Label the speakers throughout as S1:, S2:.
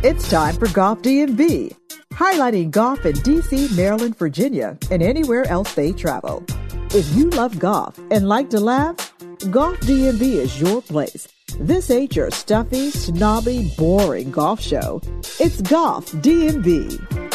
S1: It's time for Golf DMV, highlighting golf in DC, Maryland, Virginia, and anywhere else they travel. If you love golf and like to laugh, Golf DMV is your place. This ain't your stuffy, snobby, boring golf show. It's Golf DMV.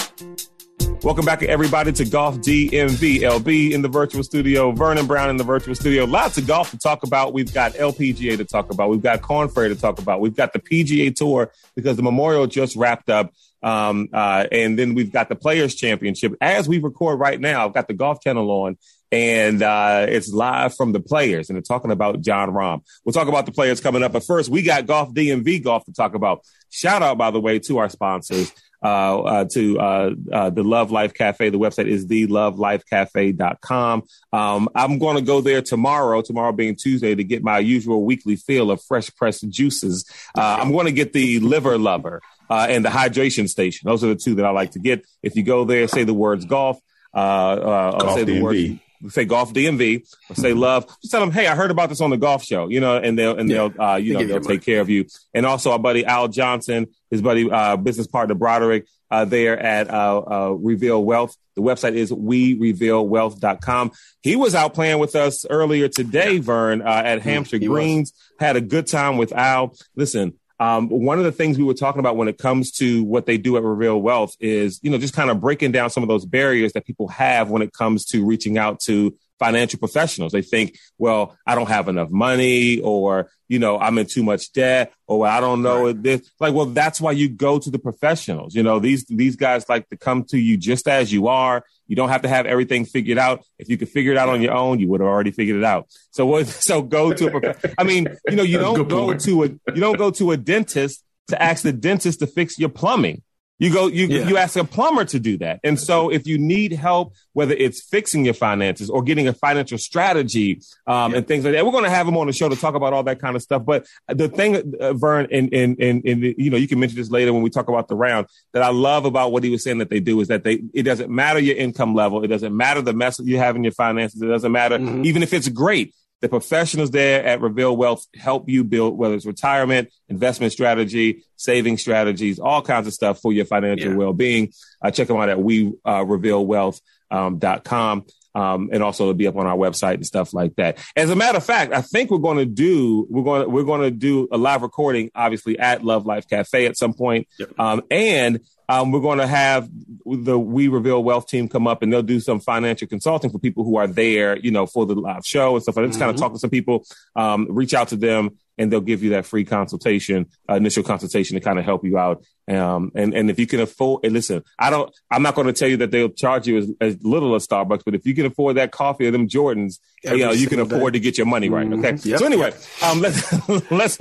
S2: Welcome back, everybody, to Golf DMV. LB in the virtual studio, Vernon Brown in the virtual studio. Lots of golf to talk about. We've got LPGA to talk about. We've got Korn Ferry to talk about. We've got the PGA Tour because the Memorial just wrapped up. Um, uh, and then we've got the Players Championship. As we record right now, I've got the Golf Channel on, and uh, it's live from the players, and they're talking about Jon Rahm. We'll talk about the players coming up, but first, we got Golf DMV golf to talk about. Shout out, by the way, to our sponsors. Uh, uh, to uh, uh, the Love Life Cafe. The website is thelovelifecafe.com. Um, I'm going to go there tomorrow, tomorrow being Tuesday, to get my usual weekly fill of fresh pressed juices. Uh, I'm going to get the liver lover uh, and the hydration station. Those are the two that I like to get. If you go there, say the words golf, golf say the words say golf DMV or say love, just tell them, hey, I heard about this on the golf show, you know, and they'll and yeah. they'll uh, you they know they'll take money. care of you. And also our buddy Al Johnson, his buddy uh, business partner Broderick, uh, there at uh, uh, Reveal Wealth. The website is werevealwealth.com. He was out playing with us earlier today, Vern, uh, at Hampshire Greens. Was. Had a good time with Al. Listen, um, one of the things we were talking about when it comes to what they do at Reveal Wealth is, you know, just kind of breaking down some of those barriers that people have when it comes to reaching out to financial professionals. They think, well, I don't have enough money or, you know, I'm in too much debt or I don't know right. this. Like, well, that's why you go to the professionals. You know, these, these guys like to come to you just as you are. You don't have to have everything figured out. If you could figure it out on your own, you would have already figured it out. So what, so go to I mean, you know, you don't go to a, you don't go to a dentist to ask the dentist to fix your plumbing. You go, you, yeah. you ask a plumber to do that. And so if you need help, whether it's fixing your finances or getting a financial strategy, um, yeah. and things like that, we're going to have him on the show to talk about all that kind of stuff. But the thing, uh, Vern, and, and, and, and, you know, you can mention this later when we talk about the round that I love about what he was saying that they do is that they, it doesn't matter your income level. It doesn't matter the mess you have in your finances. It doesn't matter, mm-hmm. even if it's great the professionals there at Reveal Wealth help you build, whether it's retirement, investment strategy, saving strategies, all kinds of stuff for your financial yeah. well-being. Uh, check them out at we uh, revealwealth.com. Um, um, and also it'll be up on our website and stuff like that. As a matter of fact, I think we're going to do we're going to, we're going to do a live recording, obviously at Love Life Cafe at some point. Yep. Um, and um, we're going to have the We Reveal Wealth team come up and they'll do some financial consulting for people who are there, you know, for the live show and stuff like that. Just mm-hmm. kind of talk to some people, um, reach out to them and they'll give you that free consultation, uh, initial consultation to kind of help you out. Um, and, and if you can afford, and listen, I don't, I'm not going to tell you that they'll charge you as, as, little as Starbucks, but if you can afford that coffee or them Jordans, Every you know, you can afford day. to get your money right. Okay. Mm-hmm. Yep. So anyway, um, let's, let's,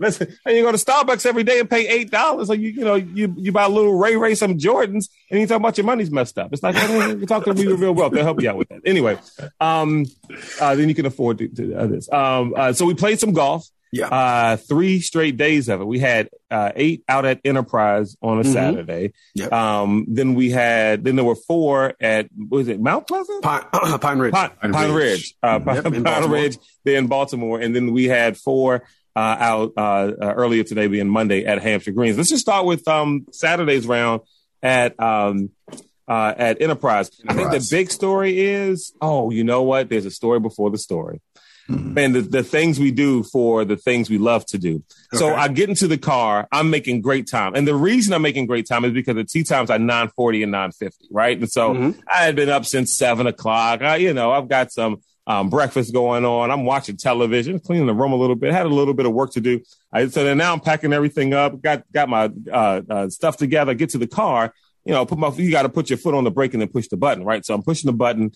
S2: let's, and you go to Starbucks every day and pay $8. So you, you know, you, you buy a little Ray Ray, some Jordans and you talk about your money's messed up. It's like, well, you talk to me real well. They'll help you out with that. Anyway, um, uh, then you can afford to, do this. Um, uh, so we played some golf. Yeah. Uh, three straight days of it. We had uh, eight out at Enterprise on a mm-hmm. Saturday. Yep. Um, then we had, then there were four at, was it Mount Pleasant?
S3: Pine, Pine Ridge.
S2: Pine, Pine, Pine Ridge. Ridge. Uh, yep, Pine, Pine Ridge, there in Baltimore. And then we had four uh, out uh, uh, earlier today, being Monday at Hampshire Greens. Let's just start with um, Saturday's round at um, uh, at Enterprise. Enterprise. I think the big story is, oh, you know what? There's a story before the story. Mm-hmm. And the, the things we do for the things we love to do. Okay. So I get into the car, I'm making great time. And the reason I'm making great time is because the tee times are 940 and 950, right? And so mm-hmm. I had been up since seven o'clock. I, you know, I've got some um, breakfast going on. I'm watching television, cleaning the room a little bit, had a little bit of work to do. I, so then now I'm packing everything up, got, got my uh, uh, stuff together, get to the car you know, put my, you got to put your foot on the brake and then push the button, right? So I'm pushing the button.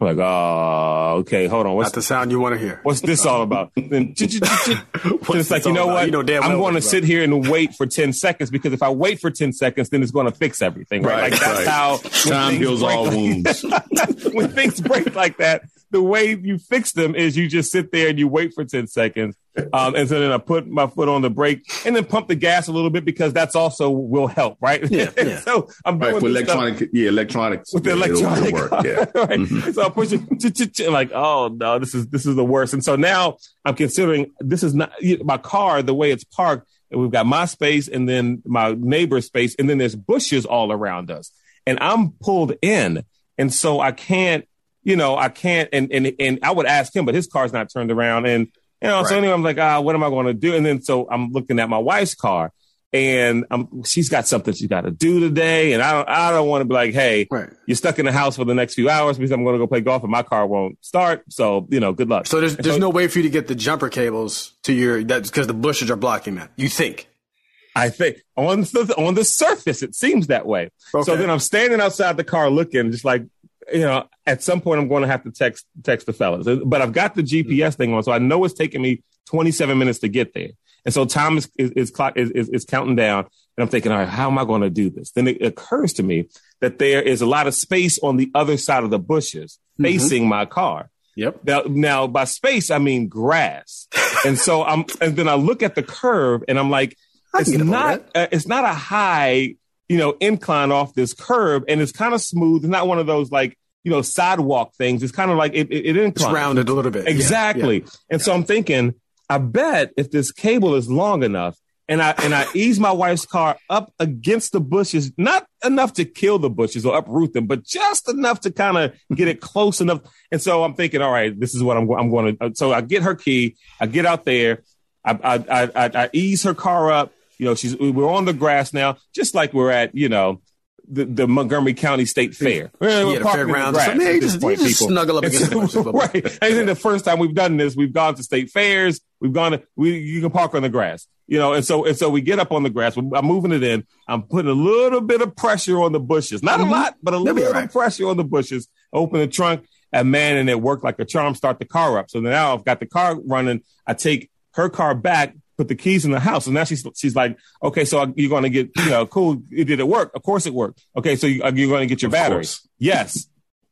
S2: I'm like, oh, okay, hold on.
S3: What's Not the sound you want to hear?
S2: What's this all about? then it's like, you know about? what? You know damn I'm going to sit here and wait for 10 seconds because if I wait for 10 seconds, then it's going to fix everything, right? right like that's right. how
S4: time heals all like, wounds.
S2: when things break like that, the way you fix them is you just sit there and you wait for 10 seconds. Um, and so then I put my foot on the brake and then pump the gas a little bit because that's also will help, right?
S3: Yeah. yeah.
S2: so I'm
S4: doing right, with electronic, stuff. yeah, electronics
S2: with the electronic, work, yeah. right? mm-hmm. So I push it, like, oh no, this is this is the worst. And so now I'm considering this is not my car. The way it's parked And we've got my space and then my neighbor's space, and then there's bushes all around us. And I'm pulled in. And so I can't, you know, I can't and and and I would ask him, but his car's not turned around. And you know, right. so anyway, I'm like, ah, what am I going to do? And then so I'm looking at my wife's car and um, she's got something she's got to do today, and I don't, I don't want to be like, hey,
S3: right.
S2: you're stuck in the house for the next few hours because I'm going to go play golf and my car won't start. So you know, good luck.
S3: So there's there's so, no way for you to get the jumper cables to your that because the bushes are blocking that. You think?
S2: I think on the on the surface it seems that way. Okay. So then I'm standing outside the car looking, just like you know. At some point, I'm going to have to text text the fellas, but I've got the GPS thing on, so I know it's taking me 27 minutes to get there. And so time is, is, is clock is, is, is counting down. And I'm thinking, all right, how am I going to do this? Then it occurs to me that there is a lot of space on the other side of the bushes mm-hmm. facing my car.
S3: Yep.
S2: Now, now by space, I mean grass. and so I'm, and then I look at the curve and I'm like, it's not, uh, it's not a high, you know, incline off this curve and it's kind of smooth. It's not one of those like, you know, sidewalk things. It's kind of like it, it, it inclines.
S3: It's rounded a little bit.
S2: Exactly. Yeah, yeah. And so I'm thinking, I bet if this cable is long enough and I and I ease my wife's car up against the bushes, not enough to kill the bushes or uproot them, but just enough to kind of get it close enough. And so I'm thinking, all right, this is what I'm, I'm going to. So I get her key, I get out there, I, I I I ease her car up. You know, she's we're on the grass now, just like we're at you know the, the, Montgomery County State Fair.
S3: Yeah, the fairgrounds. So, man, you just, point, you just snuggle up against the
S2: Right. I think the first time we've done this, we've gone to state fairs. We've gone to, we, you can park on the grass, you know, and so, and so we get up on the grass. I'm moving it in. I'm putting a little bit of pressure on the bushes. Not mm-hmm. a lot, but a That'll little bit right. pressure on the bushes. Open the trunk and man, and it worked like a charm. Start the car up. So now I've got the car running. I take her car back put the keys in the house. And now she's she's like, okay, so you're going to get, you know, cool. Did it work? Of course it worked. Okay, so you, uh, are going to get your batteries? Yes.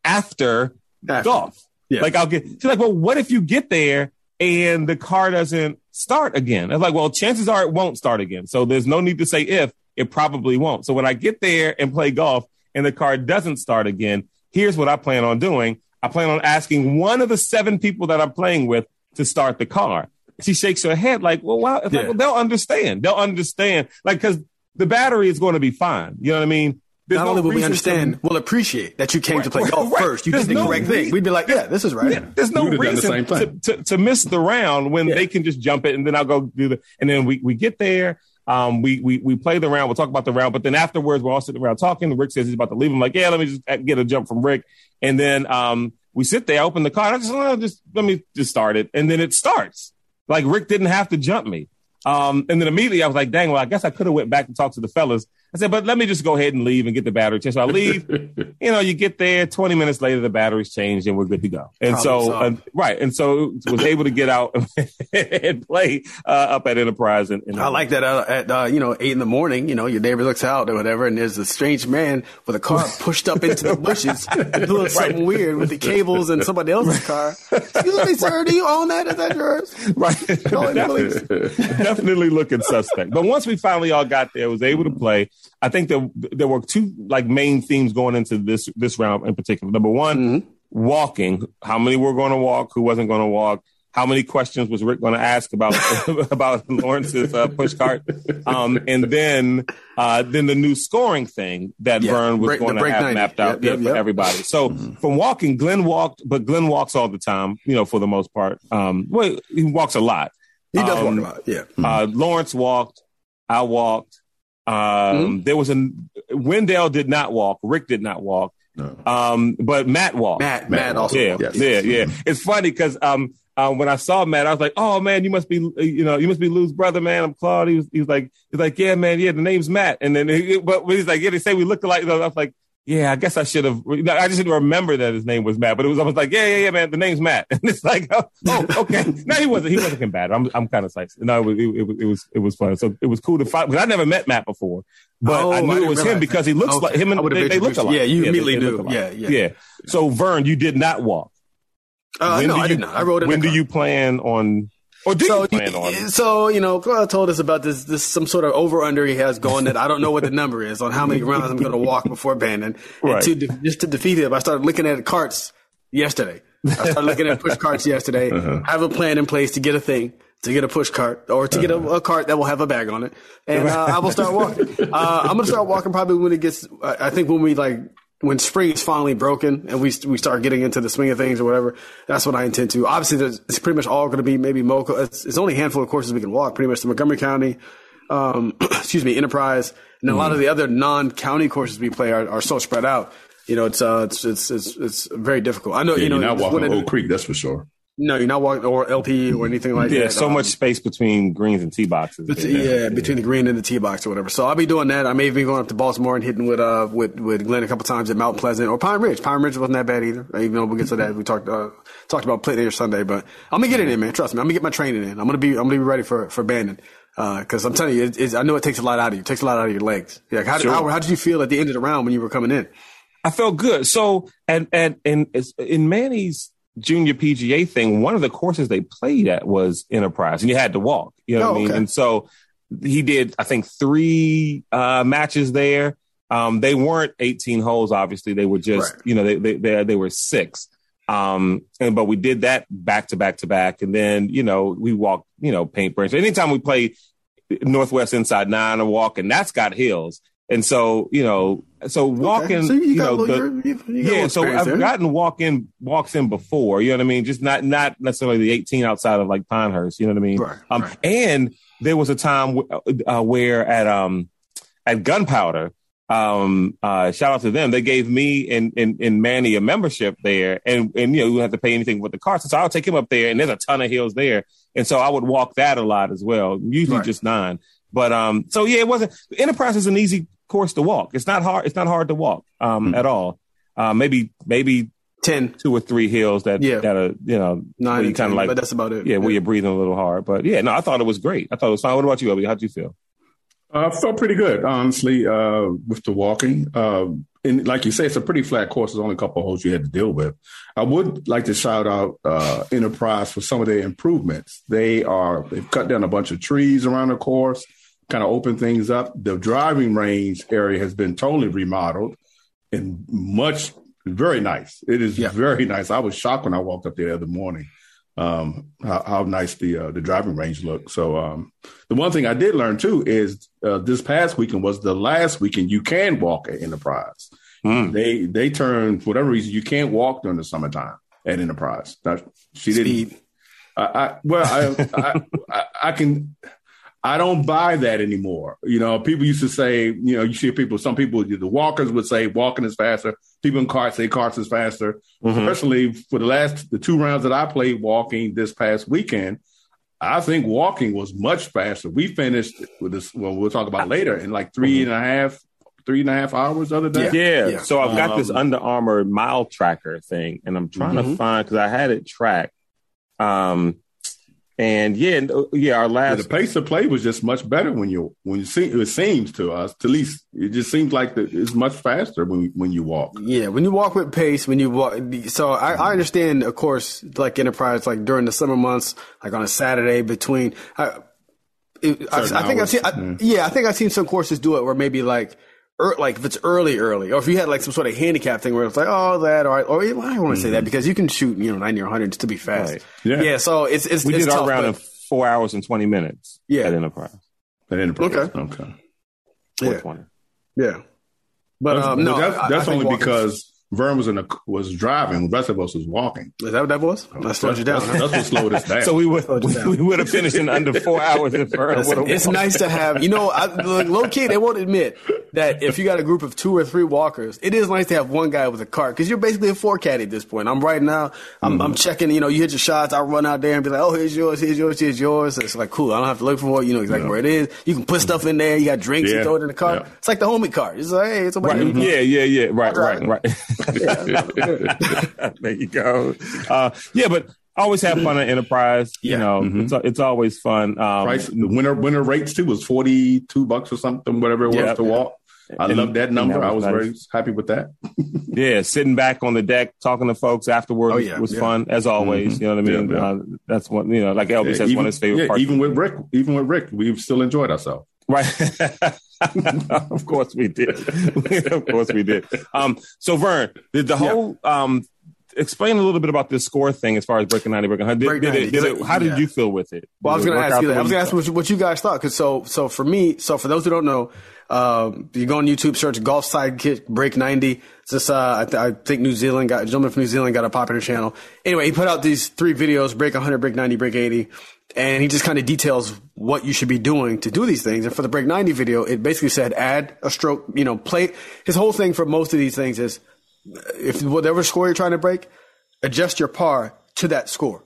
S2: After, After. golf. Yeah. Like I'll get. She's like, well, what if you get there and the car doesn't start again? I was like, well, chances are it won't start again. So there's no need to say if. It probably won't. So when I get there and play golf and the car doesn't start again, here's what I plan on doing. I plan on asking one of the seven people that I'm playing with to start the car she shakes her head like, well, wow, yeah. like, well, they'll understand. They'll understand. Like, cause the battery is going to be fine. You know what I mean?
S3: There's Not no only will we understand, to, we'll appreciate that you came right, to play right, golf right. first. You there's did the no correct reason. thing. We'd be like, yeah, this is right. Yeah,
S2: there's no reason the to, to, to, miss the round when yeah. they can just jump it and then I'll go do the, and then we, we get there. Um, we, we, we play the round. We'll talk about the round, but then afterwards we're all sitting around talking. Rick says he's about to leave. I'm like, yeah, let me just get a jump from Rick. And then, um, we sit there, open the car. I just, oh, just let me just start it. And then it starts. Like Rick didn't have to jump me. Um, and then immediately I was like, dang, well, I guess I could have went back and talked to the fellas. I said, but let me just go ahead and leave and get the battery changed. So I leave, you know, you get there 20 minutes later, the battery's changed and we're good to go. And Probably so, uh, right. And so was able to get out and play, uh, up at Enterprise. And, and
S3: I like that uh, at, uh, you know, eight in the morning, you know, your neighbor looks out or whatever. And there's a strange man with a car pushed up into the bushes doing right. something weird with the cables and somebody else's car. Excuse me, sir, do you own that? Is that yours?
S2: Right. definitely, definitely looking suspect. But once we finally all got there, was able to play. I think there there were two like main themes going into this this round in particular. Number one, mm-hmm. walking. How many were going to walk? Who wasn't going to walk? How many questions was Rick going to ask about about Lawrence's uh, push cart? Um, and then uh, then the new scoring thing that yeah. Vern was break, going to have night. mapped out yep, yep, for yep. everybody. So mm-hmm. from walking, Glenn walked, but Glenn walks all the time. You know, for the most part. Um, well, he walks a lot.
S3: He does um, walk a lot. Yeah.
S2: Uh, Lawrence walked. I walked. Um, mm-hmm. There was a Wendell did not walk. Rick did not walk. No. Um, but Matt walked.
S3: Matt, Matt, also.
S2: Yeah,
S3: yes.
S2: yeah, yeah. It's funny because um, uh, when I saw Matt, I was like, "Oh man, you must be, you know, you must be Lou's brother, man." I'm Claude. He was, he was like, he's like, "Yeah, man, yeah, the name's Matt." And then, he, but he's like, "Yeah, they say we look alike." I was like, yeah, I guess I should have. I just didn't remember that his name was Matt, but it was almost like, yeah, yeah, yeah, man, the name's Matt, and it's like, oh, oh okay. no, he wasn't. He wasn't combative. I'm, I'm kind of like, no, it was, it, it, was, it was fun. So it was cool to find because I never met Matt before, but oh, I knew I it was him because he looks okay. like him and they, they look alike.
S3: Yeah, you yeah, immediately knew. Yeah, yeah,
S2: yeah. So Vern, you did not walk.
S3: Uh, no, I did not. I wrote it.
S2: When do you plan on or do so, you plan on?
S3: So you know, Claude told us about this this some sort of over under he has going that I don't know what the number is on how many rounds I'm going to walk before Bandon. Right. And to just to defeat him, I started looking at carts yesterday. I started looking at push carts yesterday. Uh-huh. I have a plan in place to get a thing to get a push cart or to get a, a cart that will have a bag on it, and uh, I will start walking. Uh, I'm gonna start walking probably when it gets. I think when we like when spring is finally broken and we we start getting into the swing of things or whatever, that's what I intend to. Obviously, it's pretty much all going to be maybe Moco. It's, it's only a handful of courses we can walk. Pretty much the Montgomery County, um, excuse me, Enterprise, and a lot of the other non-county courses we play are, are so spread out. You know, it's uh, it's it's it's, it's very difficult. I know
S4: Yeah,
S3: you know
S4: you're not walking Oak Creek, that's for sure.
S3: No, you're not walking or LP or anything like
S2: Yeah,
S3: that.
S2: Yeah, so
S3: Um,
S2: much space between greens and tee boxes.
S3: Bet- yeah, between the green and the tee box or whatever. So I'll be doing that. I may even be going up to Baltimore and hitting with uh with with Glenn a couple times at Mount Pleasant or Pine Ridge. Pine Ridge wasn't that bad either. Even though we'll get to that, we talked uh, talked about playing there Sunday, but I'm gonna get it in, man. Trust me, I'm gonna get my training in. I'm gonna be I'm gonna be ready for for Bandon. Because I'm telling you, it, it's, I know it takes a lot out of you. It takes a lot out of your legs. Yeah, how, did
S2: Sure.
S3: how, how did you feel at the end of the round when you were coming in?
S2: I felt good. So, and and and in Manny's junior PGA thing, one of the courses they played at was Enterprise, and you had to walk. You know
S3: Oh,
S2: what I mean?
S3: okay.
S2: And so he did, I think, three uh, matches there. Um, they weren't 18 holes, obviously. They were just,
S3: Right.
S2: you know, they, they they they were six. Um, and but we did that back to back to back, and then you know we walked, you know, Paint Branch. Anytime we play Northwest Inside Nine or walk, and that's got hills. And so, you know, so walking,
S3: Okay. So you,
S2: you, know,
S3: little,
S2: the-
S3: you- you got a
S2: yeah, so I've
S3: there.
S2: gotten walk in walks in before, you know what I mean? Just not not necessarily the 18 outside of like Pinehurst, you know what I mean?
S3: Right,
S2: um,
S3: right.
S2: And there was a time w- uh, where at um at Gunpowder, um, uh, shout out to them, they gave me and, and and Manny a membership there, and and you know you don't have to pay anything with the car, so I'll take him up there, and there's a ton of hills there, and so I would walk that a lot as well, usually
S3: Right.
S2: just nine. But um, so yeah, it wasn't. Enterprise is an easy course to walk. It's not hard. It's not hard to walk um, at all. Uh, maybe maybe
S3: ten,
S2: two or three hills that
S3: Yeah.
S2: that are you know
S3: nine,
S2: you kind of like
S3: but that's about it.
S2: yeah where you're breathing a little hard. But yeah, no, I thought it was great. I thought it was fine. What about you, Obi? How'd you feel?
S4: Uh, I felt pretty good, honestly, uh, with the walking. Uh, and like you say, it's a pretty flat course. There's only a couple of holes you had to deal with. I would like to shout out uh, Enterprise for some of their improvements. They are they've cut down a bunch of trees around the course, kind of open things up. The driving range area has been totally remodeled and much very nice. It is
S3: Yeah.
S4: very nice. I was shocked when I walked up there the other morning. Um, how, how nice the uh, the driving range looked. So um, the one thing I did learn too is uh, this past weekend was the last weekend you can walk at Enterprise.
S2: Hmm.
S4: They they turned for whatever reason you can't walk during the summertime at Enterprise. Now, she didn't. I, I well, I, I, I I can. I don't buy that anymore. You know, people used to say, you know, you see people. Some people, the walkers would say walking is faster. People in carts say carts is faster.
S2: Mhm.
S4: Personally, for the last the two rounds that I played walking this past weekend, I think walking was much faster. We finished with this. Well, we'll talk about later in like 3 and a half, three and a half hours the other day.
S2: Yeah.
S3: Yeah.
S2: So I've got this
S4: Um,
S2: Under Armour mile tracker thing, and I'm trying to
S3: Mhm.
S2: find because I had it tracked. Um, and yeah, uh, yeah, our
S4: Yeah,
S2: last
S4: the pace of play was just much better when you when you see it seems to us at least it just seems like the, it's much faster when when you walk.
S3: Yeah, when you walk with pace, when you walk, so I, I understand, of course, like enterprise, like during the summer months, like on a Saturday between. I, it, I, I think I've seen, I, yeah, I think I've seen some courses do it where maybe like, er, like if it's early, early, or if you had like some sort of handicap thing where it's like, oh, that, or, or I don't want to say that because you can shoot, you know, ninety or hundred to be fast.
S2: Right.
S4: Yeah.
S3: Yeah, so it's it's
S2: we
S3: it's
S2: did
S3: tough,
S2: our round
S3: but-
S2: in four hours and twenty minutes.
S3: Yeah.
S2: at Enterprise.
S4: At Enterprise.
S3: Okay.
S4: Okay.
S2: Four
S3: Yeah.
S2: twenty.
S3: yeah, but um,
S4: But
S3: no,
S4: that's,
S3: I- I
S4: only
S3: walking-
S4: because Vern was in a was driving. The rest of us was walking.
S3: is that what that was? That slowed you down.
S4: That's,
S3: huh?
S4: that's what slowed us down.
S2: So we would we, we would have finished in under four hours if Vern
S3: Listen,
S2: would've
S3: it's
S2: walked.
S3: nice to have, you know, I, like, low key, they won't admit that if you got a group of two or three walkers, it is nice to have one guy with a cart because you're basically a four caddy at this point. I'm right now, I'm, mm-hmm. I'm checking, you know, you hit your shots, I run out there and be like, oh, here's yours, here's yours, here's yours. It's like, cool. I don't have to look for it. You know exactly where it is. You can put stuff in there. You got drinks, you throw it in the cart.
S4: Yeah.
S3: It's like the homie cart. It's like, hey, it's a
S2: Right. Yeah, yeah, yeah. Right, right,
S3: Driving.
S2: right. there you go. Uh, yeah, but always have fun at Enterprise. You
S3: Yeah.
S2: know, it's, it's always fun. Um,
S4: price the winter winter rates too was forty two bucks or something, whatever it was
S2: Yeah.
S4: to walk. I
S2: And-
S4: love that number.
S2: that
S4: I
S2: was
S4: was very happy with that.
S2: yeah, sitting back on the deck talking to folks afterwards
S3: Oh, yeah,
S2: was
S3: yeah.
S2: fun as always. You know what I mean?
S4: Yeah, yeah.
S2: Uh, that's one. You know, like Elvis
S4: Yeah,
S2: says,
S4: even,
S2: one of his favorite
S4: yeah,
S2: parts.
S4: even with Rick, even with Rick, we've still enjoyed ourselves.
S2: Right. of course we did. of course we did. Um, so Vern, did the whole um explain a little bit about this score thing as far as breaking 90, breaking 100. Did, did did it, how did
S3: yeah.
S2: you feel with it?
S3: Well, I was going to ask you that. I was going to ask what, you- what you guys thought. Cause so, so for me, so for those who don't know, um, you go on YouTube, search golf sidekick break 90. It's this, uh, I, th- I think New Zealand got, a gentleman from New Zealand got a popular channel. Anyway, he put out these three videos, break 100, break 90, break 80. And he just kind of details what you should be doing to do these things. And for the break 90 video, it basically said add a stroke, you know, play. His whole thing for most of these things is uh, if whatever score you're trying to break, adjust your par to that score.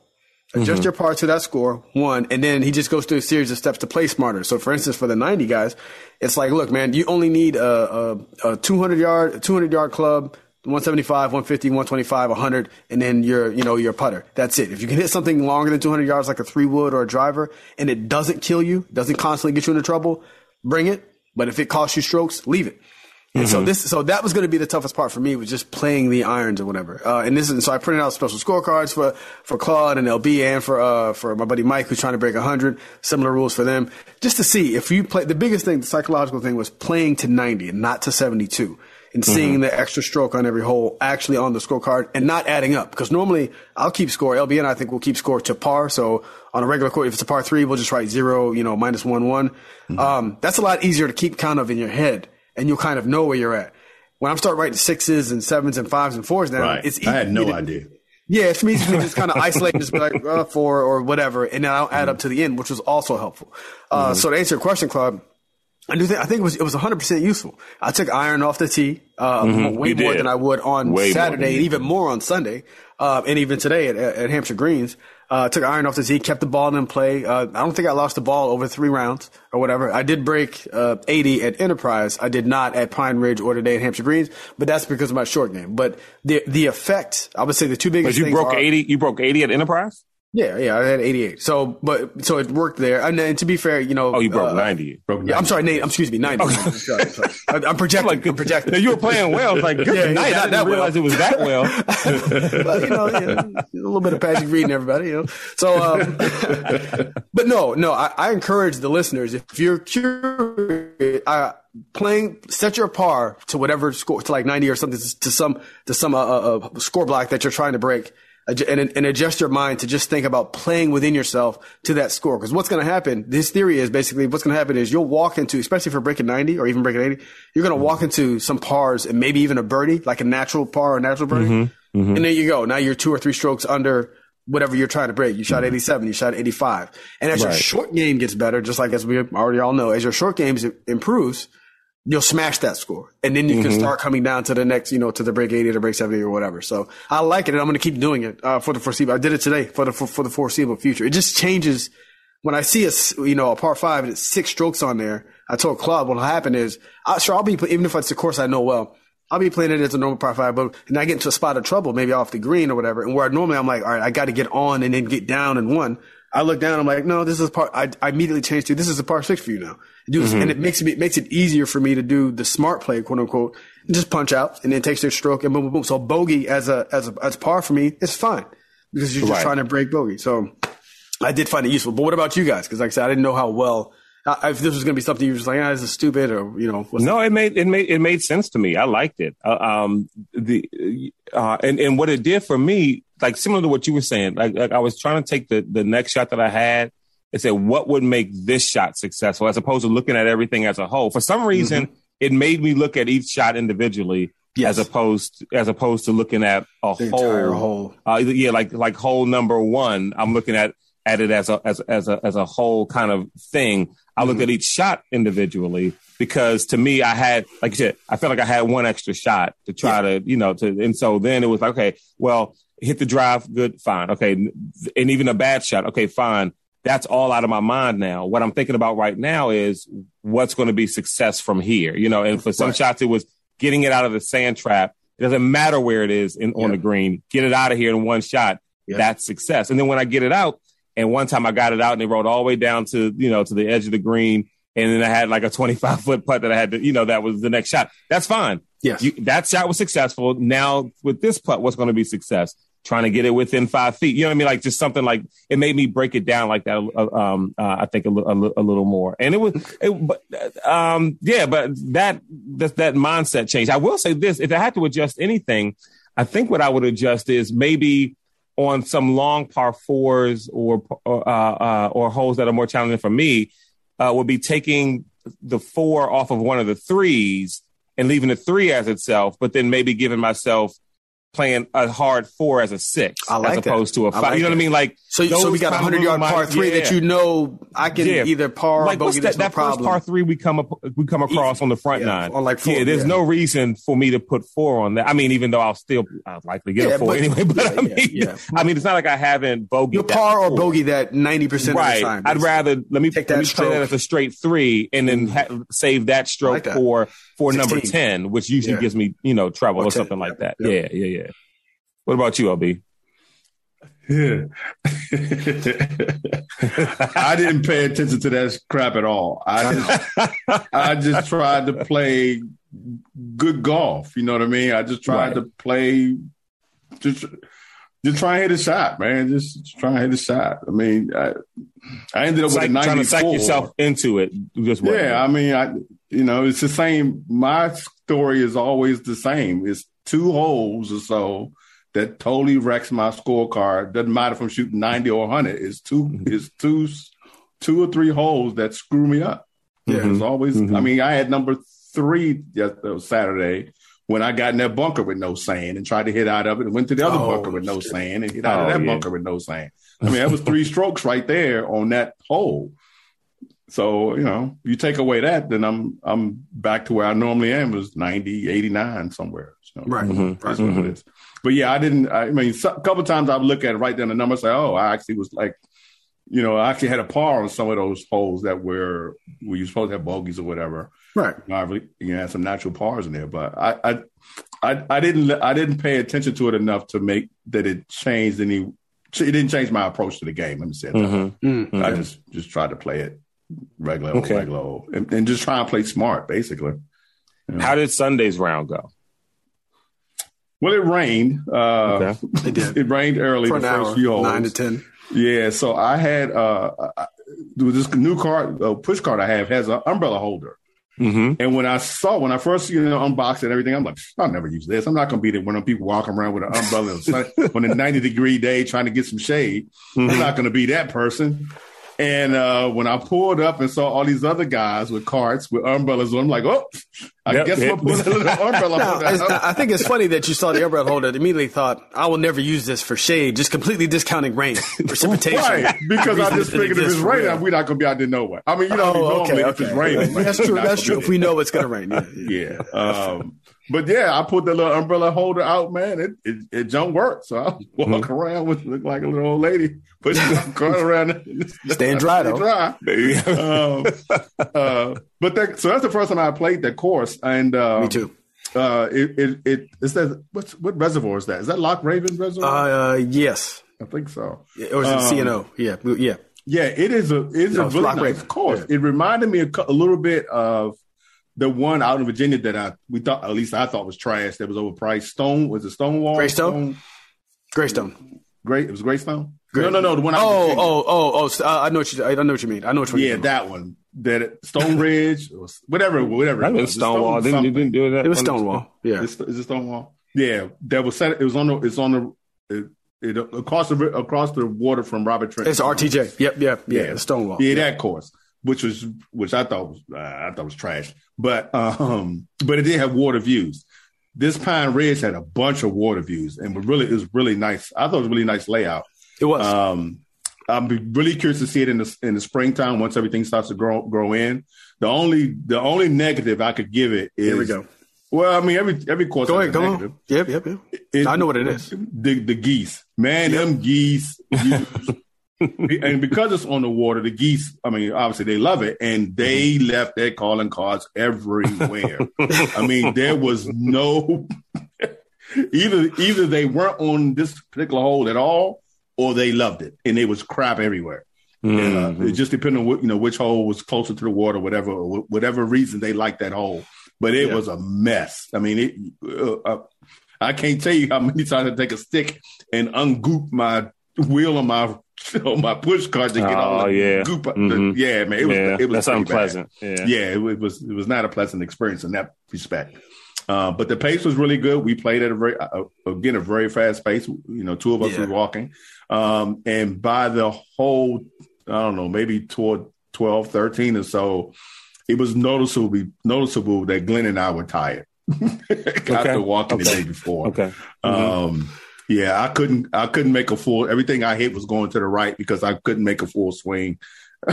S3: Adjust mm-hmm. your par to that score, one, and then he just goes through a series of steps to play smarter. So, for instance, for the 90 guys, it's like, look, man, you only need a, a, a 200 yard, a 200 yard club, 175, 150, 125, 100, and then your, you know, your putter. That's it. If you can hit something longer than 200 yards, like a three wood or a driver, and it doesn't kill you, doesn't constantly get you into trouble, bring it. But if it costs you strokes, leave it. And so this, so that was going to be the toughest part for me was just playing the irons or whatever. Uh, and this is, so I printed out special scorecards for, for Claude and LB and for, uh, for my buddy Mike who's trying to break hundred, similar rules for them, just to see if you play, the biggest thing, the psychological thing was playing to 90 and not to 72 and seeing the extra stroke on every hole actually on the scorecard and not adding up. Because normally I'll keep score. LBN, I think we'll keep score to par. So on a regular court, if it's a par three, we'll just write zero, you know, minus one, one. Um, that's a lot easier to keep count of in your head and you'll kind of know where you're at. When I'm start writing sixes and sevens and fives and fours down,
S4: Right.
S3: it's easy
S4: I had no idea.
S3: Yeah, it's me to just kind of isolate and just be like uh, four or whatever, and then I'll add up to the end, which was also helpful. Uh, So to answer your question, Claude, I do think I think it was it was 100 percent useful. I took iron off the tee uh, way
S2: You
S3: more
S2: did.
S3: than I would on
S2: Way
S3: Saturday, and even more on Sunday, uh, and even today at, at, Hampshire Greens. Uh, took iron off the tee, kept the ball in play. Uh, I don't think I lost the ball over three rounds or whatever. I did break uh, 80 at Enterprise. I did not at Pine Ridge or today at Hampshire Greens, but that's because of my short game. But the the effect, I would say, the two biggest
S2: But you broke
S3: are-
S2: 80, you broke 80 at Enterprise?
S3: Yeah, yeah, I had 88. So, but so it worked there. And, then to be fair, you know,
S2: Oh, you broke
S3: uh,
S2: 90.
S4: Broke
S3: Yeah, I'm sorry, Nate. I'm excuse me, 90. I'm sorry, I'm sorry. I- I'm projecting.
S2: Like,
S3: I'm projecting.
S2: No, you were playing well. It's like, good
S3: Yeah, yeah,
S2: night.
S3: not
S2: I didn't
S3: that well.
S2: realize it was that well.
S3: but, you know, yeah, a little bit of Patrick reading everybody, you know. So, um, but no, no, I, I encourage the listeners if you're curious, uh, playing, set your par to whatever score to like 90 or something to some to some uh, uh, uh, score block that you're trying to break. And, and adjust your mind to just think about playing within yourself to that score. Because what's going to happen, this theory is basically what's going to happen is you'll walk into, especially for breaking 90 or even breaking 80, you're going to walk into some pars and maybe even a birdie, like a natural par or natural birdie. Mm-hmm. Mm-hmm. And there you go. Now you're two or three strokes under whatever you're trying to break. You shot mm-hmm. 87, you shot 85. And as your short game gets better, just like as we already all know, as your short game improves, you'll smash that score. And then you can start coming down to the next, you know, to the break 80 to break 70 or whatever. So I like it and I'm going to keep doing it, uh, for the foreseeable. I did it today for the, for, for the foreseeable future. It just changes when I see a, you know, a par five and it's six strokes on there. I told Claude what'll happen is, I, sure, I'll be, even if it's a course I know well, I'll be playing it as a normal par five, but and I get into a spot of trouble, maybe off the green or whatever. And where normally I'm like, all right, I got to get on and then get down and one. I look down, I'm like, no, this is part. I, I immediately change to this is a par six for you now. This, and it makes me it makes it easier for me to do the smart play, quote unquote, and just punch out and then takes their stroke and boom, boom, boom. So bogey as a as a as par for me, is fine because you're just
S2: Right.
S3: trying to break bogey. So I did find it useful. But what about you guys? Because like I said, I didn't know how well. If this was going to be something you were just like, ah, this is stupid, or you know, what's
S2: No, it made it made it made sense to me. I liked it. Uh, um, the uh, and and what it did for me, like similar to what you were saying, like, like I was trying to take the the next shot that I had and say what would make this shot successful, as opposed to looking at everything as a whole. For some reason, it made me look at each shot individually.
S3: Yes.
S2: As opposed as opposed to looking at a
S3: The
S2: whole,
S3: whole.
S2: Uh, yeah, like like whole number one. I'm looking at at it as a as as a as a whole kind of thing. I look at each shot individually because to me, I had like you said, I felt like I had one extra shot to try to you know to, and so then it was like okay, well, hit the drive, good, fine, okay, and even a bad shot, okay, fine. That's all out of my mind now. What I'm thinking about right now is what's going to be success from here, you know. And for some
S3: Right.
S2: shots, it was getting it out of the sand trap. It doesn't matter where it is in, on the green. Get it out of here in one shot.
S3: Yeah.
S2: That's success. And then when I get it out, and one time I got it out and it rolled all the way down to, you know, to the edge of the green. And then I had like a 25 foot putt that I had to, you know, that was the next shot. That's fine.
S3: Yes.
S2: You, that shot was successful. Now with this putt, what's going to be success? Trying to get it within five feet. You know what I mean? Like just something like it made me break it down like that. uh, Um, uh, I think a, li- a, a little more. And it was, it, but, um, yeah, but that, that, that mindset change. I will say this, if I had to adjust anything, I think what I would adjust is maybe on some long par fours or or, uh, uh, or holes that are more challenging for me, uh, would be taking the four off of one of the threes and leaving the three as itself, but then maybe giving myself playing a hard four as a six
S3: like
S2: as opposed
S3: that.
S2: to a five.
S3: like
S2: you know what I mean? Like
S3: So, so we got a hundred yard par three
S2: yeah.
S3: that you know I can
S2: Yeah.
S3: either par or
S2: like
S3: bogey.
S2: that,
S3: That's no
S2: that first par three we come up we come across on the front
S3: Yeah,
S2: nine
S3: on like four,
S2: yeah there's no reason for me to put four on that I mean even though I'll still I'll likely get a four
S3: but-
S2: anyway but I mean. I mean it's not like I haven't bogey.
S3: You'll par or bogey that ninety percent of
S2: right
S3: the time.
S2: I'd rather let me
S3: Take
S2: let
S3: that
S2: me play that as a straight three and then mm. ha- save that stroke
S3: that.
S2: for for number 10 which usually gives me you know trouble
S3: Or
S2: or,
S3: 10,
S2: something like that yeah yeah yeah what about you LB
S4: Yeah. I didn't pay attention to that crap at all. I just, I just tried to play good golf. You know what I mean? I just tried
S2: Right.
S4: to play, just, just try and hit a shot, man. Just, just try and hit a shot. I mean, I, I ended up with a
S2: Psych- trying to psych yourself into it just
S4: Yeah. I mean, I you know, it's the same. My story is always the same. It's two holes or so that totally wrecks my scorecard. Doesn't matter if I'm shooting ninety or hundred. It's 2
S2: Mm-hmm.
S4: It's two, two or three holes that screw me up. Yeah,
S2: Mhm.
S4: it's always.
S2: Mhm.
S4: I mean, I had number three yes, that was Saturday when I got in that bunker with no sand and tried to hit out of it and went to the other
S3: Oh,
S4: bunker with no
S3: shit.
S4: sand and hit out
S2: Oh,
S4: of that
S2: yeah.
S4: bunker with no sand. I mean, that was three strokes right there on that hole. So, you know, you take away that, then I'm I'm back to where I normally am, is 90, 89 somewhere. So
S3: Right.
S2: Mhm.
S4: that's what it is. But yeah, I didn't, I mean, a couple of times I would look at it, write down the number, say, oh, I actually was like, you know, I actually had a par on some of those holes that were, where you're supposed to have bogeys or whatever.
S3: Right.
S4: You know, I really, you know, had some natural pars in there, but I, I, I, I didn't, I didn't pay attention to it enough to make that it changed any, it didn't change my approach to the game. Let me say that way.
S2: Mhm.
S3: Mm.
S4: I just just tried to play it regular,
S2: Okay.
S4: regular, and, and just try and play smart, basically.
S2: how did Sunday's round go
S4: Well, it rained. Uh,
S2: Okay.
S3: It did.
S4: It rained early
S3: For
S4: the
S3: an
S4: first
S3: hour,
S4: few holes.
S3: nine to ten.
S4: Yeah, so I had uh, I, this new card, uh, push card I have has an umbrella holder.
S2: mm-hmm.
S4: And when I saw, when I first you know unboxed it and everything, I'm like, I'll never use this. I'm not going to be there when them people walking around with an umbrella on a 90 degree day trying to get some shade. I'm not going to be that person. And uh, when I pulled up and saw all these other guys with carts with umbrellas on, I'm like, oh, I
S2: Yep,
S4: guess
S2: yep.
S4: I'm putting a little umbrella
S3: Now,
S4: on.
S3: I think it's funny that you saw the umbrella holder and immediately thought, I will never use this for shade, just completely discounting rain, precipitation.
S4: Right, because I
S3: Reason
S4: just
S3: it
S4: figured if it's raining,
S3: real.
S4: we're not going to be out there nowhere. I mean, you know,
S3: Oh,
S4: normally
S3: okay,
S4: if it's
S3: okay.
S4: raining,
S3: That's true. That's true. If we know it's going to rain. Yeah, yeah.
S4: yeah. Um, but yeah, I put the little umbrella holder out, man. It it, it don't work. So I walk
S3: Mm-hmm.
S4: around with look like a little old lady, pushing the car around.
S3: Staying dry,
S4: Stay
S3: though.
S4: dry. um, uh, but that, so that's the first time I played that course, and uh,
S3: Me too.
S4: Uh, it it it is that what's what reservoir is that? Is that Loch Raven Reservoir?
S3: Uh, yes.
S4: I think so.
S3: Or is it
S4: Um,
S3: CNO? Yeah. Yeah.
S4: Yeah, it is a it is
S3: No,
S4: a
S3: it's
S4: really
S3: Loch
S4: nice
S3: Raven.
S4: course. It reminded me a, a little bit of the one out in Virginia that I we thought at least I thought was trash. That was overpriced. Stone was it Stonewall?
S3: Greystone? Greystone.
S4: Great. It was Greystone.
S3: Great-
S4: No, no, no. The one. out in
S3: Oh, oh, oh, oh. uh, I know what you. I know what you mean. I know which one.
S4: yeah,
S3: you're talking about.
S4: that one. That it- Stone Ridge, or whatever, whatever.
S2: That
S4: it
S2: was
S4: was.
S2: Stonewall.
S4: Stone
S2: Didn't you
S4: something.
S2: didn't do that?
S3: It was
S2: on the-
S3: Stonewall. Yeah.
S4: Is, is it Stonewall? Yeah, that was set. It was on the. It's on the. It, it across the ri- across the water from Robert Trent.
S3: It's RTJ. Yep. Yep. Yeah.
S4: Yeah.
S3: Stonewall.
S4: Yeah, that course, which was which I thought was uh, I thought was trash, but um, but it did have water views. This Pine Ridge had a bunch of water views, and was really it was really nice. I thought it was a really nice layout.
S3: It was.
S4: Um, I'm be really curious to see it in the in the springtime once everything starts to grow grow in. The only the only negative I could give it is
S3: Here we go.
S4: Well, I mean every every course
S3: Go ahead.
S4: negative.
S3: on. Yep. Yep. Yep.
S4: It-
S3: I know what it is.
S4: The the geese, man, them geese. you- and because it's on the water, the geese. I mean, obviously they love it, and they left their calling cards everywhere. I mean, there was no either either they weren't on this particular hole at all, or they loved it, and it was crap everywhere.
S2: Mhm.
S4: Uh, it just depended on what you know which hole was closer to the water, whatever whatever reason they liked that hole. But it
S3: Yeah.
S4: was a mess. I mean, it. Uh, uh, I can't tell you how many times I take a stick and ungoop my wheel on my on my push cart to get all
S2: Oh,
S4: the
S2: yeah.
S4: goop. the-
S2: Mhm.
S4: yeah, man, it was
S2: yeah,
S4: it was
S2: that's unpleasant.
S4: Bad.
S2: Yeah.
S4: Yeah, it, was- it was it was not a pleasant experience in that respect. Uh, but the pace was really good. We played at a very, uh, again, a very fast pace. You know, two of us yeah. were walking. Um, and by the whole, I don't know, maybe toward 12, 13 or so, it was noticeable, noticeable that Glenn and I were tired okay. after walking okay. the day before.
S2: Okay.
S4: Um, mm-hmm. Yeah, I couldn't, I couldn't make a full, everything I hit was going to the right because I couldn't make a full swing.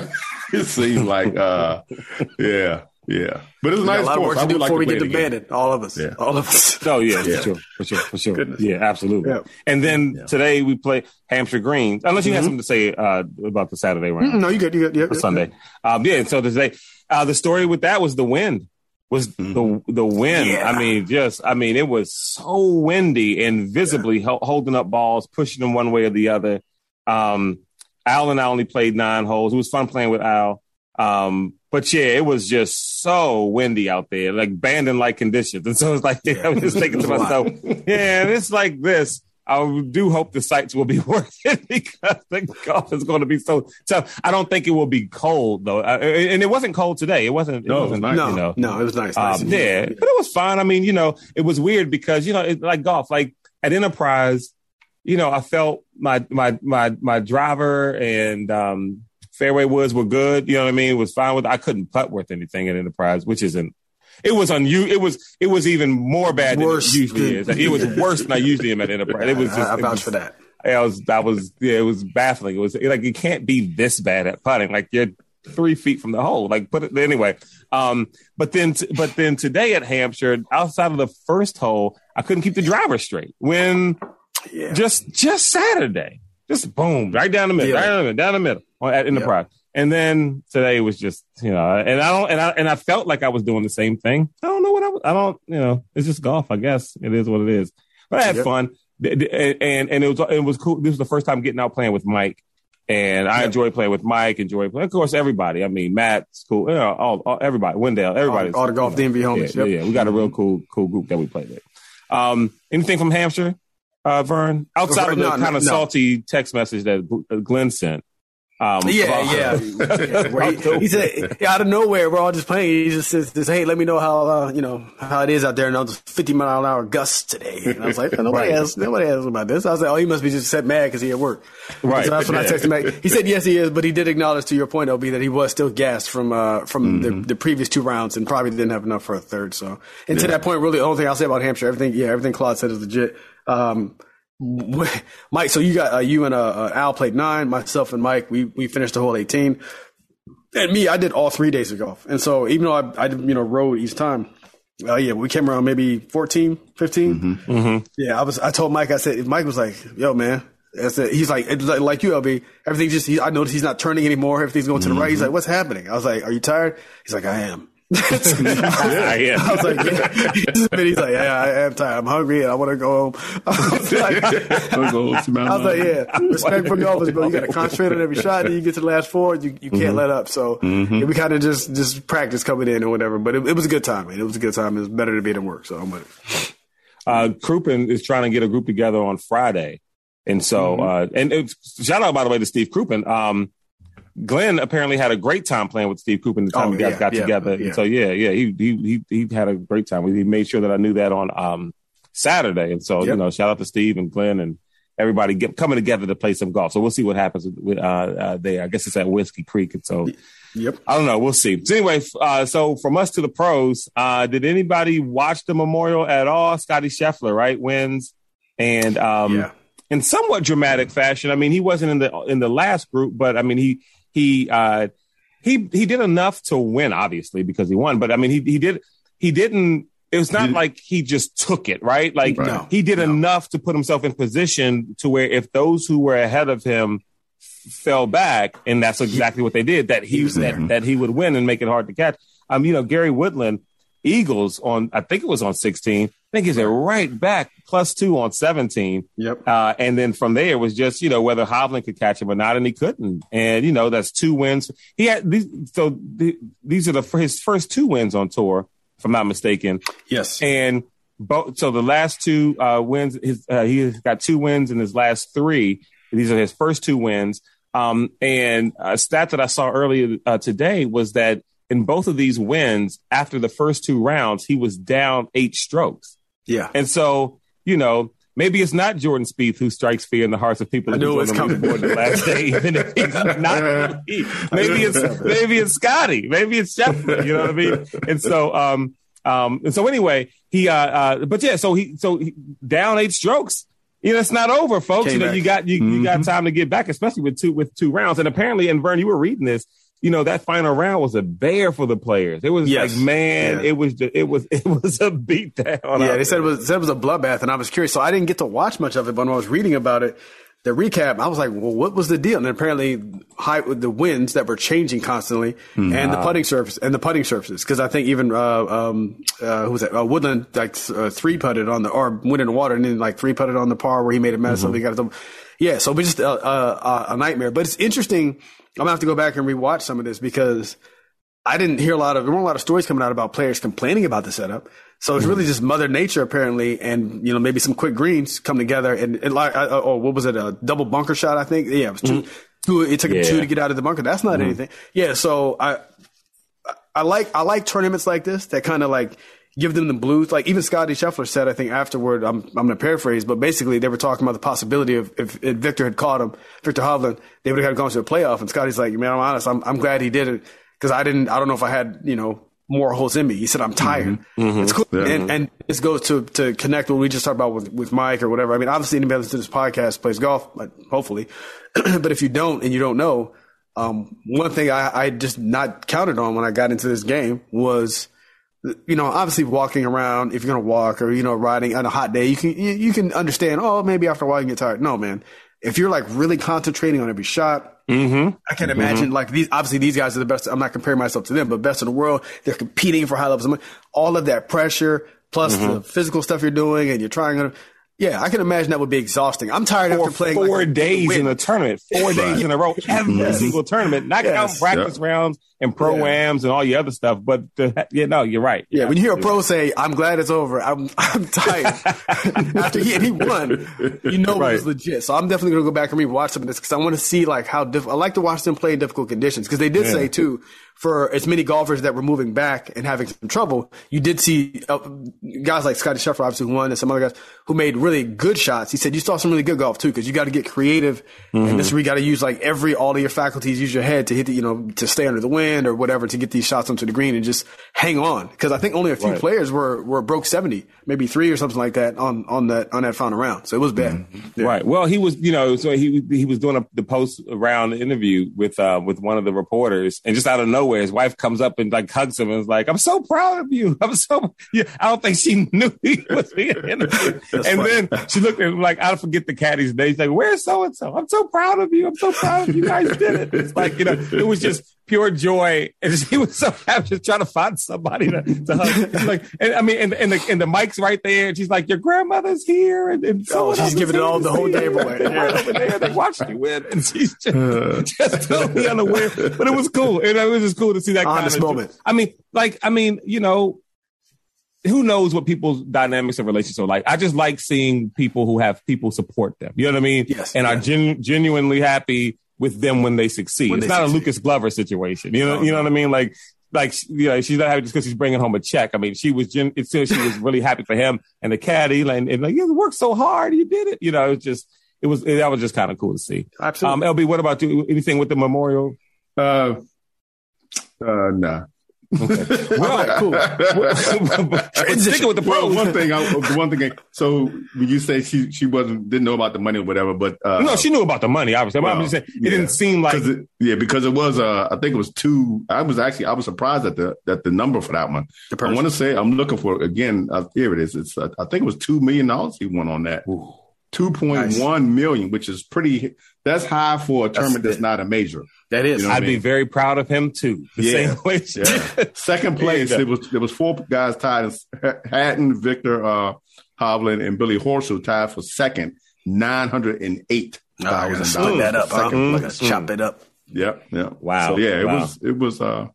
S4: it seemed like, uh, yeah. Yeah, but it was nice.
S3: A lot of work to do before we get to bed. All of us.
S4: Yeah.
S3: All of us.
S2: Oh yeah, yeah. for sure, for sure, for sure. Goodness. Yeah, absolutely. Yeah. And then yeah. today we play Hampshire Greens. Unless you mm-hmm. have something to say uh, about the Saturday round.
S3: Mm-hmm. No, you good. You good. Yeah,
S2: yeah Sunday. Um, yeah. So today, uh, the story with that was the wind. Was mm-hmm. the the wind? Yeah. I mean, just I mean, it was so windy and visibly holding up balls, pushing them one way or the other. Um, Al and I only played nine holes. It was fun playing with Al. Um, but yeah, it was just so windy out there, like Bandon like conditions. And so it's like, yeah, I was just thinking to myself, yeah, it's like this. I do hope the sites will be worth it because the golf is going to be so tough. I don't think it will be cold though, uh, and it wasn't cold today. It wasn't. It
S3: no,
S2: wasn't,
S3: nice. no, you know. no, it was nice. nice.
S2: Um, yeah, but it was fine. I mean, you know, it was weird because you know, it, like golf, like at Enterprise, you know, I felt my my my my driver and um, fairway woods were good. You know what I mean? It was fine with. I couldn't putt worth anything at Enterprise, which isn't. It was unusual. It was. It was even more bad worse than it usually is. It was worse than I usually am at Enterprise. It was. Just,
S3: I, I vouch
S2: for
S3: that.
S2: I was. That was. Yeah, it was baffling. It was like you can't be this bad at putting. Like you're three feet from the hole. Like put it anyway. Um, but then, t- but then today at Hampshire, outside of the first hole, I couldn't keep the driver straight. When yeah. just just Saturday, just boom, right down the middle, yeah. right down the middle, down the middle at Enterprise. Yep. And then today was just, you know, and I don't, and I, and I felt like I was doing the same thing. I don't know what I was, I don't, you know, it's just golf, I guess. It is what it is. But I had yep. fun. And, and it was, it was cool. This was the first time getting out playing with Mike. And I yep. enjoy playing with Mike, enjoy playing. Of course, everybody. I mean, Matt's cool. You know, all, all everybody, Wendell, everybody.
S3: All, all the golf
S2: you
S3: know, DMV homies.
S2: Yeah, yeah, yeah, we got a real cool, cool group that we play with. Um, anything from Hampshire, uh, Vern? Outside of the no, kind of no. salty text message that Glenn sent.
S3: Um, yeah, yeah. he, he, said yeah, out of nowhere, we're all just playing. He just says, "Hey, let me know how uh, you know how it is out there." And I was 50 mile an hour gusts today, and I was like, "Nobody right. asked, nobody asked about this." I was like, "Oh, he must be just set mad because he at work."
S2: Right.
S3: So that's when I texted him back. He said, "Yes, he is," but he did acknowledge to your point, Ob, that he was still gassed from uh, from mm-hmm. the, the, previous two rounds and probably didn't have enough for a third. So, and yeah. to that point, really, the only thing I'll say about Hampshire, everything, yeah, everything Claude said is legit. Um, Mike, so you got uh, you and uh, uh, Al played nine. Myself and Mike, we we finished the whole eighteen. And me, I did all three days of golf. And so even though I, I you know rode each time, uh, yeah, we came around maybe 14, 15.
S2: Mm-hmm. Mm-hmm.
S3: Yeah, I was. I told Mike, I said, Mike was like, "Yo, man." I said, he's like, like you, LB. Everything just. He, I noticed he's not turning anymore. Everything's going to the right. He's mm-hmm. like, "What's happening?" I was like, "Are you tired?" He's like, "I am." yeah, I was like, yeah. he's like, yeah, I am tired. I'm hungry and I want to go home. I was like, I was like yeah, respect for the office, bro. You got to concentrate on every shot. Then you get to the last four, you, you can't mm-hmm. let up. So mm-hmm. yeah, we kind of just just practice coming in or whatever. But it, it, was a good time, man. It was a good time. It was better to be at work. So I'm with it.
S2: Uh, Crouppen is trying to get a group together on Friday. And so, mm-hmm. uh, and shout out, by the way, to Steve Crouppen. Um, Glenn apparently had a great time playing with Steve Cooper in the time oh, we guys yeah, got yeah, together. Yeah. So yeah, yeah, he, he he he had a great time. He made sure that I knew that on um, Saturday, and so yep. you know, shout out to Steve and Glenn and everybody get, coming together to play some golf. So we'll see what happens with uh, uh, there. I guess it's at Whiskey Creek, and so
S3: yep.
S2: I don't know. We'll see. So anyway, uh, so from us to the pros, uh, did anybody watch the Memorial at all? Scotty Scheffler, right, wins, and um, in somewhat dramatic fashion. I mean, he wasn't in the in the last group, but I mean he he uh, he he did enough to win, obviously because he won. But I mean, he he did he didn't. It was not like he just took it, right? Like
S3: no,
S2: he did
S3: no.
S2: enough to put himself in position to where if those who were ahead of him fell back, and that's exactly what they did, that he, he that, that he would win and make it hard to catch. Um, you know, Gary Woodland, Eagles on I think it was on 16. I think he's a right back plus two on 17.
S3: Yep.
S2: Uh, and then from there it was just, you know, whether Hovland could catch him or not, and he couldn't. And, you know, that's two wins. He had these, so the, these are the, his first two wins on tour, if I'm not mistaken.
S3: Yes.
S2: And both, so the last two uh, wins, his, uh, he got two wins in his last three. These are his first two wins. Um, and a stat that I saw earlier uh, today was that in both of these wins, after the first two rounds, he was down eight strokes.
S3: Yeah.
S2: And so, you know, maybe it's not Jordan Spieth who strikes fear in the hearts of people.
S3: I knew it was coming.
S2: The last day, even if he's not. Maybe it's maybe it's Scotty. Maybe it's Scheffler. You know what I mean? And so, um, um, and so anyway, he, uh, uh, but yeah, so he, so he, down eight strokes. You know, it's not over, folks.
S3: Came
S2: you know,
S3: back.
S2: you got you, you got time to get back, especially with two with two rounds. And apparently, and Vern, you were reading this. You know, that final round was a bear for the players. It was
S3: Yes.
S2: like, man,
S3: Yeah.
S2: it was just, it was it was a beatdown.
S3: Yeah, they said it was said it was a bloodbath, and I was curious. So I didn't get to watch much of it, but when I was reading about it, the recap, I was like, "Well, what was the deal?" And apparently, high with the winds that were changing constantly, and the putting surface and the putting surfaces. Because I think even uh, um, uh, who was that? Uh, Woodland like uh, three putted on the or went in the water, and then like three putted on the par where he made a mess. So he got it. Yeah, so it was just a, a, a nightmare. But it's interesting. I'm gonna have to go back and rewatch some of this because I didn't hear a lot of there weren't a lot of stories coming out about players complaining about the setup. So it's really mm-hmm. just Mother Nature apparently, and you know maybe some quick greens come together and, and like uh, uh oh what was it a double bunker shot I think? Yeah it was 2 mm-hmm. two it took him two to get out of the bunker. That's not mm-hmm. anything. Yeah so I I like I like tournaments like this that kind of like give them the blues. Like even Scotty Scheffler said, I think afterward, I'm I'm gonna paraphrase, but basically they were talking about the possibility of if, if Viktor had caught him, Viktor Hovland, they would have gone to a playoff. And Scotty's like, man, I'm honest, I'm I'm glad he did it because I didn't I don't know if I had you know more holes in me. He said I'm tired. It's cool, and and this goes to to connect what we just talked about with with Mike or whatever. I mean, obviously anybody listening to this podcast plays golf, but hopefully, but if you don't and you don't know. Um, one thing I, I just not counted on when I got into this game was, you know, obviously walking around. If you're gonna walk or you know riding on a hot day, you can you, you can understand. Oh, maybe after a while you get tired. No, man. If you're like really concentrating on every shot,
S2: Mm-hmm.
S3: I can imagine like these. Obviously, these guys are the best. I'm not comparing myself to them, but best in the world. They're competing for high levels of money. All of that pressure, plus the physical stuff you're doing, and you're trying to. Yeah, I can imagine that would be exhausting. I'm tired
S2: for
S3: after playing
S2: four
S3: like,
S2: days in a tournament, four days in a row, every single tournament, not
S3: Yes.
S2: counting practice rounds and pro-ams and all your other stuff. But the, yeah, no, you're right.
S3: Yeah, when you hear a pro say, "I'm glad it's over," I'm I'm tired. After he and he won, you know it was legit. So I'm definitely gonna go back and rewatch some of this because I want to see like how diff- I like to watch them play in difficult conditions because they did say too for as many golfers that were moving back and having some trouble, you did see uh, guys like Scotty Scheffler obviously who won and some other guys who made really good shots. He said you saw some really good golf too because you got to get creative and this you got to use like every all of your faculties, use your head to hit the you know to stay under the wind or whatever to get these shots onto the green and just hang on because I think only a few
S2: Right.
S3: players were were broke seventy, maybe three or something like that on on that on that final round. So it was bad. Yeah.
S2: Right. Well, he was, you know, so he he was doing a, the post round interview with uh with one of the reporters, and just out of nowhere, his wife comes up and like hugs him and is like, "I'm so proud of you. I'm so." Yeah, I don't think she knew he was being interviewed. and
S3: funny.
S2: then she looked at him like, I'll forget the caddy's name." She's like, "Where's so and so? I'm so proud of you. I'm so proud of you guys did it." It's like you know, it was just pure joy, and she was so happy just trying to find somebody to, to hug. Like, and I mean, and, and the and the mic's right there, and she's like, "Your grandmother's here," and, and so
S3: Oh, she's giving it all the whole day away.
S2: right over there. They watched you win, and she's just, uh. just totally unaware. But it was cool, and it was just cool to see that kind of
S3: moment.
S2: I mean, like, I mean, you know, who knows what people's dynamics of relationships are like? I just like seeing people who have people support them. You know what I mean?
S3: Yes,
S2: and are
S3: yeah.
S2: gen- genuinely happy with them when they succeed.
S3: When
S2: it's
S3: they
S2: not a. Lucas Glover situation. You know,
S3: No,
S2: you know what I mean? Like. Like you know, she's not happy just because she's bringing home a check. I mean, she was. Gen- it's still she was really happy for him and the caddy, and, and like you worked so hard, you did it. You know, it's just it was that was just kind of cool to see.
S3: Absolutely.
S2: Um, LB, what about you? Anything with the memorial?
S4: Uh, uh, nah.
S2: Well, cool. Sticking with the
S4: Well, one thing, I, one thing. So when you say she she wasn't didn't know about the money or whatever, but uh,
S2: no, she knew about the money. Obviously, I'm just saying it
S4: yeah.
S2: didn't seem like
S4: 'cause it, yeah, because it was uh, I think it was two. I was actually I was surprised at the at the number for that one.
S3: The
S4: I want to say I'm looking for again. Uh, here it is. It's uh, I think it was two million dollars he won on that. Two point one million, which is pretty. That's high for a tournament that's,
S3: it.
S4: not a major.
S3: That is.
S4: you know-
S2: I'd be
S4: mean?
S2: very proud of him too. The
S4: Yeah.
S2: same way.
S4: Yeah. Second place,
S2: There you
S4: was there was four guys tied. Hatton, Viktor uh, Hovland, and Billy Horschel tied for second, nine hundred and eight
S3: Oh, I gotta
S4: dollars.
S3: that up. Huh?
S4: Second
S3: I
S4: place.
S3: gotta chop it up.
S4: Yep, Yeah.
S2: Wow.
S4: So yeah, it
S2: Wow.
S4: was it was uh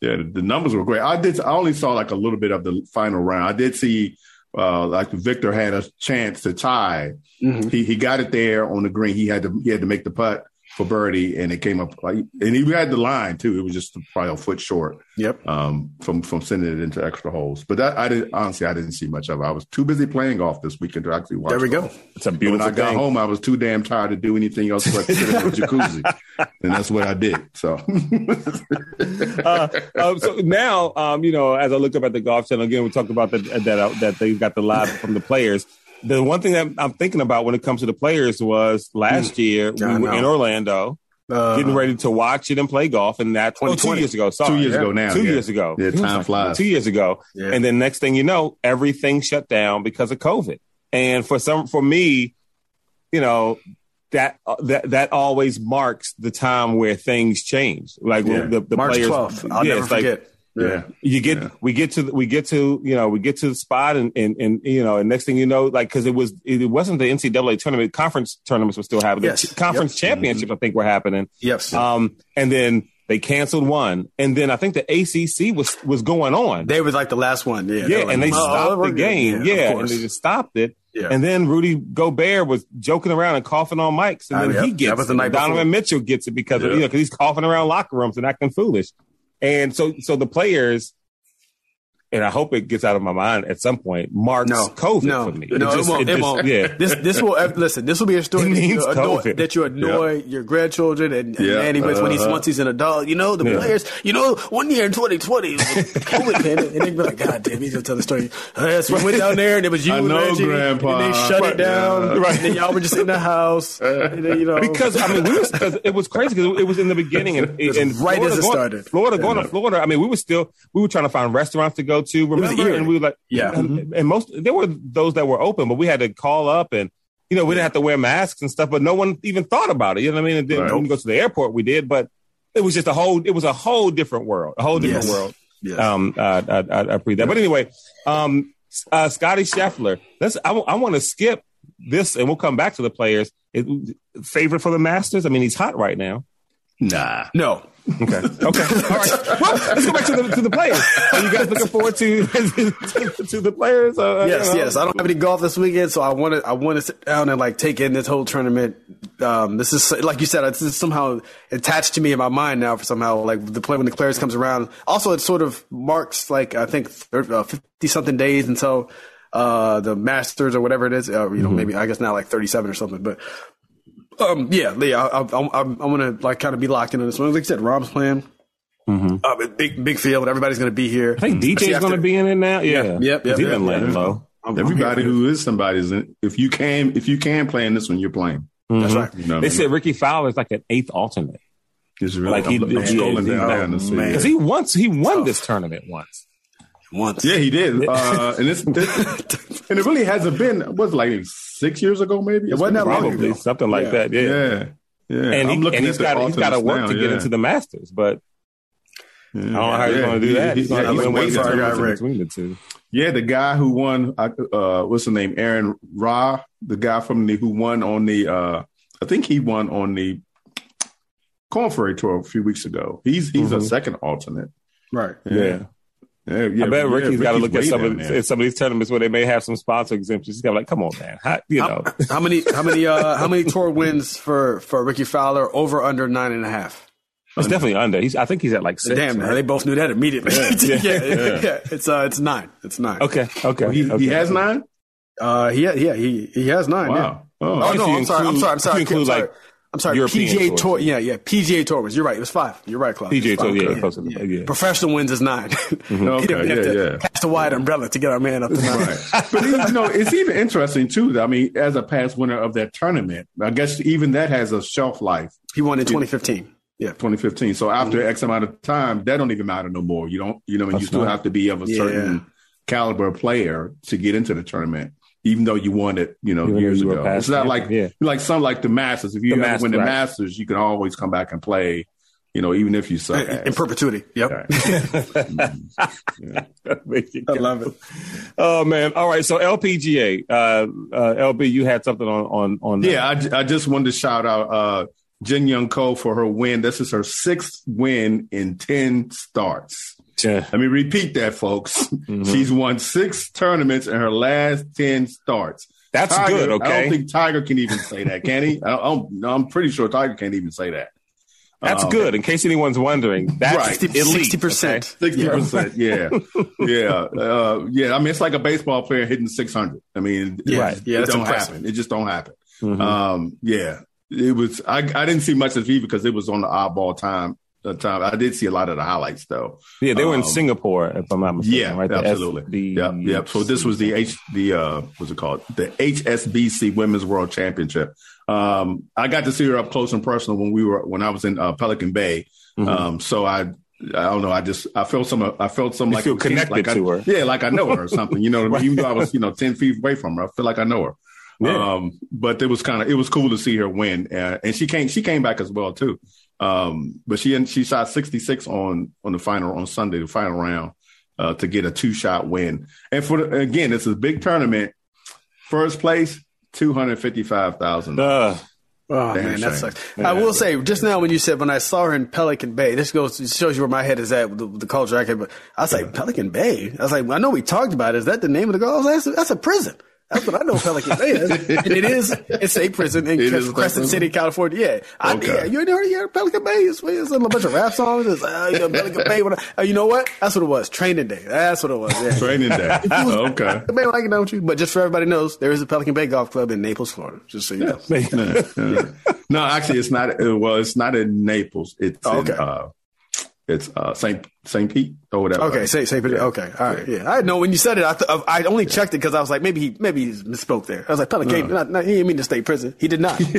S4: yeah, the, the numbers were great. I did I only saw like a little bit of the final round. I did see uh like Viktor had a chance to tie.
S3: Mhm.
S4: He he got it there on the green. He had to he had to make the putt for birdie, and it came up like, and he had the line too. It was just probably a foot short.
S3: Yep.
S4: Um, from from sending it into extra holes, but that I didn't honestly I didn't see much of. it. I was too busy playing golf this weekend to actually watch.
S3: There we go.
S2: It's a
S4: And
S2: beautiful
S4: when I got
S2: thing.
S4: home, I was too damn tired to do anything else but sit in the jacuzzi, and that's what I did. So,
S2: uh, um, so now, um, you know, as I look up at the golf channel again, we talked about the, that uh, that they got the live from the players. The one thing that I'm thinking about when it comes to the players was last year we were in Orlando,
S3: Uh,
S2: getting ready to watch it and play golf, and that oh, two
S3: 2020.
S2: years ago. Sorry,
S4: Two years
S2: yeah.
S4: ago now,
S2: Two
S4: yeah.
S2: years ago.
S4: Yeah, time flies.
S2: Two years ago,
S3: Yeah.
S2: and then next thing you know, everything shut down because of COVID. And for some, for me, you know, that uh, that that always marks the time where things change. Like
S4: Yeah.
S2: the, the
S3: March
S2: players,
S3: 12th. I'll
S2: yeah,
S3: never
S2: it's like,
S3: forget.
S4: Yeah.
S2: you get
S4: Yeah.
S2: we get to we get to you know we get to the spot and and, and you know and next thing you know like because it was it wasn't the NCAA tournament conference tournaments were still happening
S3: Yes.
S2: The conference championships I think were happening
S3: Yes.
S2: um and then they canceled one and then I think the ACC was was going on
S3: they was like the last one. Yeah.
S2: yeah
S3: like,
S2: and they
S3: "Oh,
S2: stopped the game
S3: of
S2: yeah, and they just stopped it
S3: Yeah.
S2: and then Rudy Gobert was joking around and coughing on mics and
S3: Uh,
S2: then
S3: yep.
S2: he gets
S3: That was the
S2: it.
S3: night
S2: Donovan
S3: before.
S2: Mitchell gets it because of, you know because he's coughing around locker rooms and acting foolish and so so the players and I hope it gets out of my mind at some point, marks
S3: No,
S2: COVID
S3: no,
S2: for me.
S3: no, it,
S2: just-
S3: won't. It,
S2: just-
S3: won't.
S2: Yeah.
S3: This this will uh, listen. This will be a story that
S2: means
S3: you, annoy, that you annoy your grandchildren and, and
S4: Yeah.
S3: Manny when, when he's
S4: Uh-huh.
S3: once he's an adult. You know the
S2: Yeah.
S3: players. You know one year in 2020 was the COVID pandemic, and they be like, God damn, he's gonna tell the story. Uh, yes, we went down there and it was you
S4: I
S3: and
S4: know,
S3: Reggie,
S4: Grandpa.
S3: and they shut
S4: Right.
S3: it down.
S4: Yeah.
S2: Right.
S3: And then y'all were just in the house, and then, you know
S2: Because I mean, we was, it was crazy because it was in the beginning and, and
S3: right
S2: Florida
S3: as it
S2: going,
S3: started.
S2: Florida going to Florida. I mean, we were still we were trying to find restaurants to go to. Remember, and we were like,
S3: Yeah.
S2: and, and most there were those that were open, but we had to call up and you know we didn't have to wear masks and stuff. But no one even thought about it. You know what I mean? And then
S4: Right.
S2: when we go to the airport, we did, but it was just a whole it was a whole different world, a whole different
S3: Yes.
S2: world.
S3: Yes.
S2: Um, uh, I, I, I that. But anyway, um, uh, Scotty Scheffler. Let's. I, want to skip this, and we'll come back to the players. It, favorite for the Masters. I mean, he's hot right now.
S4: nah.
S3: no.
S2: Okay. Okay. All right. Well, let's go back to the to the players. Are you guys looking forward to to the players? Uh,
S3: Yes,
S2: you know?
S3: yes. I don't have any golf this weekend, so I want to. I want to sit down and like take in this whole tournament. Um, this is like you said, this is somehow attached to me in my mind now. For somehow, like the play when the players comes around. Also, it sort of marks like I think fifty something days until uh, the Masters or whatever it is. Uh, you know, maybe I guess now like thirty seven or something. But um, yeah, yeah, I, I, I'm, I'm gonna like kind of be locked in on this one. Like I said, Rahm's playing. Um, big big field. Everybody's gonna be here.
S2: I think
S3: See,
S2: DJ's
S3: after-
S2: going to be in it now. Yeah.
S3: Yep, yep,
S2: He's
S3: yep,
S2: been
S3: yep.
S2: laying low.
S3: I'm- I'm
S4: Everybody who is somebody's in, if you can if you can play in this one, you're playing.
S3: That's right.
S4: You know
S2: They
S4: I mean?
S2: said Rickie Fowler is like an eighth alternate
S4: It's really,
S2: like he-
S4: I'm, I'm
S2: yeah,
S4: scrolling
S2: he-
S4: down
S3: oh,
S4: there to
S3: man.
S2: because he once he won this tournament once.
S3: Once.
S4: Yeah, he did. Uh, and it's, this, and it really hasn't been. Was like six years ago, maybe.
S3: It wasn't that long
S2: Probably
S3: ago.
S2: something like
S3: Yeah.
S2: that. Yeah.
S4: Yeah, yeah.
S2: And, he,
S4: I'm looking
S2: and he's,
S4: at
S2: got, he's got to work
S4: now,
S2: to get
S4: yeah.
S2: into the Masters, but
S4: Yeah.
S2: I don't know how he's going to do
S4: he-
S2: that.
S4: he-
S2: He's going
S4: yeah,
S2: to
S4: he's
S2: the
S4: for guy,
S2: tournaments in
S3: Rick.
S2: between the two.
S4: Yeah, the guy who won, uh, uh, what's the name? Aaron Ra, the guy from the who won on the, uh, I think he won on the Corn Ferry Tour a few weeks ago. He's he's a
S2: Mhm.
S4: second alternate.
S3: Right.
S2: Yeah.
S4: Yeah. yeah
S2: I bet
S4: yeah,
S2: Rickie's got to look at some of, at some of these tournaments where they may have some sponsor exemptions. He's got to like, come on, man, how, you know.
S3: How, how many? How many? Uh, how many tour wins for for Rickie Fowler? Over under nine and a half.
S2: It's definitely under. He's I think he's at like six.
S3: Damn,
S2: right?
S3: they both knew that immediately. Yeah,
S2: Yeah.
S3: yeah, It's uh, it's nine. It's nine.
S2: Okay, okay.
S4: He,
S2: okay.
S4: he has nine.
S3: Uh, yeah, yeah, he he has nine. Yeah.
S4: Wow. Oh,
S3: Oh
S2: if
S3: no,
S2: you
S3: I'm sorry. I'm sorry. I'm sorry.
S2: if
S3: I'm sorry.
S2: like,
S3: I'm sorry.
S2: European
S3: PGA
S2: tours.
S3: tour. Yeah, yeah. PGA tour was. You're right. It was five. You're right, Clark.
S2: PGA tour,
S3: five.
S2: yeah, close enough. Yeah.
S3: Professional wins is 9
S2: Mm-hmm.
S3: He
S4: Okay,
S3: have
S4: yeah,
S3: to
S4: yeah.
S3: cast a wide umbrella to get our man up to nine.
S4: Right. but you know, it's even interesting too. that, I mean, as a past winner of that tournament, I guess even that has a shelf life.
S3: He won in 2015. Yeah.
S4: 2015. So after X amount of time, that don't even matter no more. You don't, you know, and you still
S2: right.
S4: have to be of a
S3: Yeah.
S4: certain caliber player to get into the tournament, even though you won it, you know,
S2: Even
S4: years
S2: you
S4: ago.
S2: past
S4: It's not like
S2: champion, yeah.
S4: like some like the Masters. If you
S2: The
S4: ever
S2: Masters,
S4: win the
S2: right.
S4: Masters, you can always come back and play. You know, even if you suck.
S3: In, in perpetuity. Yep.
S4: Right.
S2: There you
S3: I love it.
S2: Oh man! All right, so LPGA, uh, uh, LB, you had something on on on.
S4: Yeah, I just wanted to shout out uh, Jin Young Ko for her win. This is her sixth win in 10 starts.
S2: Yeah.
S4: Let me repeat that, folks.
S2: Mm-hmm.
S4: She's won six tournaments in her last 10 starts.
S2: That's
S4: Tiger,
S2: good. Okay,
S4: I don't think Tiger can even say that, can he? I, I'm, I'm pretty sure Tiger can't even say that.
S2: That's
S4: Um,
S2: good. In case anyone's wondering, that's
S4: Right.
S2: elite.
S3: Sixty percent.
S4: Sixty percent, yeah, yeah, uh, yeah. I mean, it's like a baseball player hitting six hundred. I mean,
S3: Yeah.
S4: it,
S3: Yeah,
S4: it don't
S3: impressive.
S4: happen. It just don't happen.
S2: Okay? Mhm.
S4: Um, yeah, it was. I, I didn't see much of it because it was on the oddball time. Time I did see a lot of the highlights though.
S2: yeah, they were in
S4: um,
S2: Singapore, if I'm not mistaken.
S4: Yeah,
S2: right?
S4: Absolutely.
S2: Yeah,
S4: yep. So this was the H, the uh, what's it called? The HSBC Women's World Championship. Um, I got to see her up close and personal when we were when I was in uh, Pelican Bay.
S2: Mhm.
S4: Um, so I, I don't know. I just I felt some. I felt some
S2: You
S4: like
S2: feel connected
S4: like I-
S2: to her.
S4: Yeah, like I know her or something. You know, what I mean? even though I was you know ten feet away from her, I feel like I know her.
S2: Yeah.
S4: Um, but it was kind of it was cool to see her win, uh, and she came she came back as well too. Um, but she she shot sixty six on on the final on Sunday, the final round, uh, to get a two shot win. And for the, again, it's a big tournament. First place, two hundred fifty five thousand.
S2: Uh,
S3: Oh
S4: Damn
S3: man, that sucks.
S2: Yeah.
S3: I will say, just now when you said when I saw her in Pelican Bay, this goes shows you where my head is at with the, with the culture. I could, but I was like Pelican Bay. I was like, I know we talked about it. Is that the name of the golf? I was like, that's, a, that's a prison. That's what I know Pelican Bay is, and it is. It's a prison in
S4: is
S3: Crescent? City, California. Yeah, I,
S4: Okay.
S3: yeah. You ain't heard yeah, Pelican Bay? It's, it's a bunch of rap songs. It's uh, yeah, Pelican Bay. Uh, you know what? That's what it was. Training day. That's what it was. Yeah.
S4: Training day. okay.
S3: Pelican Bay like it, don't you? But just for everybody knows, there is a Pelican Bay Golf Club in Naples, Florida. Just so you know.
S4: Yeah, yeah. no, actually, it's not. uh, Well, it's not in Naples. It's
S3: Oh, okay.
S4: in, uh, it's uh, Saint Saint Pete or whatever.
S3: Okay, say say okay, all right, yeah. I know when you said it, I th- I only checked it because I was like, maybe he maybe he misspoke there. I was like, Pelican, not, not, he didn't mean to state prison. He did not.
S2: no, he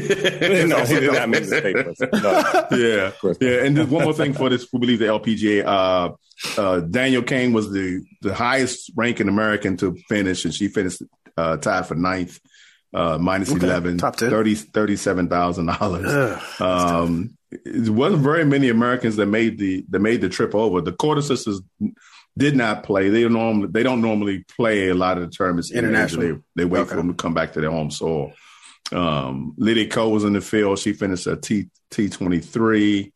S2: did not make the statement. No.
S4: yeah, yeah. And just one more thing for this, we believe the LPGA. Uh, uh, Danielle Kang was the the highest ranking American to finish, and she finished uh, tied for ninth, uh, minus
S3: Okay,
S4: 11,
S3: top 10.
S4: 30 $37,000.
S3: Ugh,
S4: Um, it wasn't very many Americans that made the that made the trip over. The Korda sisters did not play. They don't normally they don't normally play a lot of the tournaments
S3: internationally.
S4: They, they wait for them to come back to their home soil. Um, Lydia Ko was in the field. She finished at T T twenty three.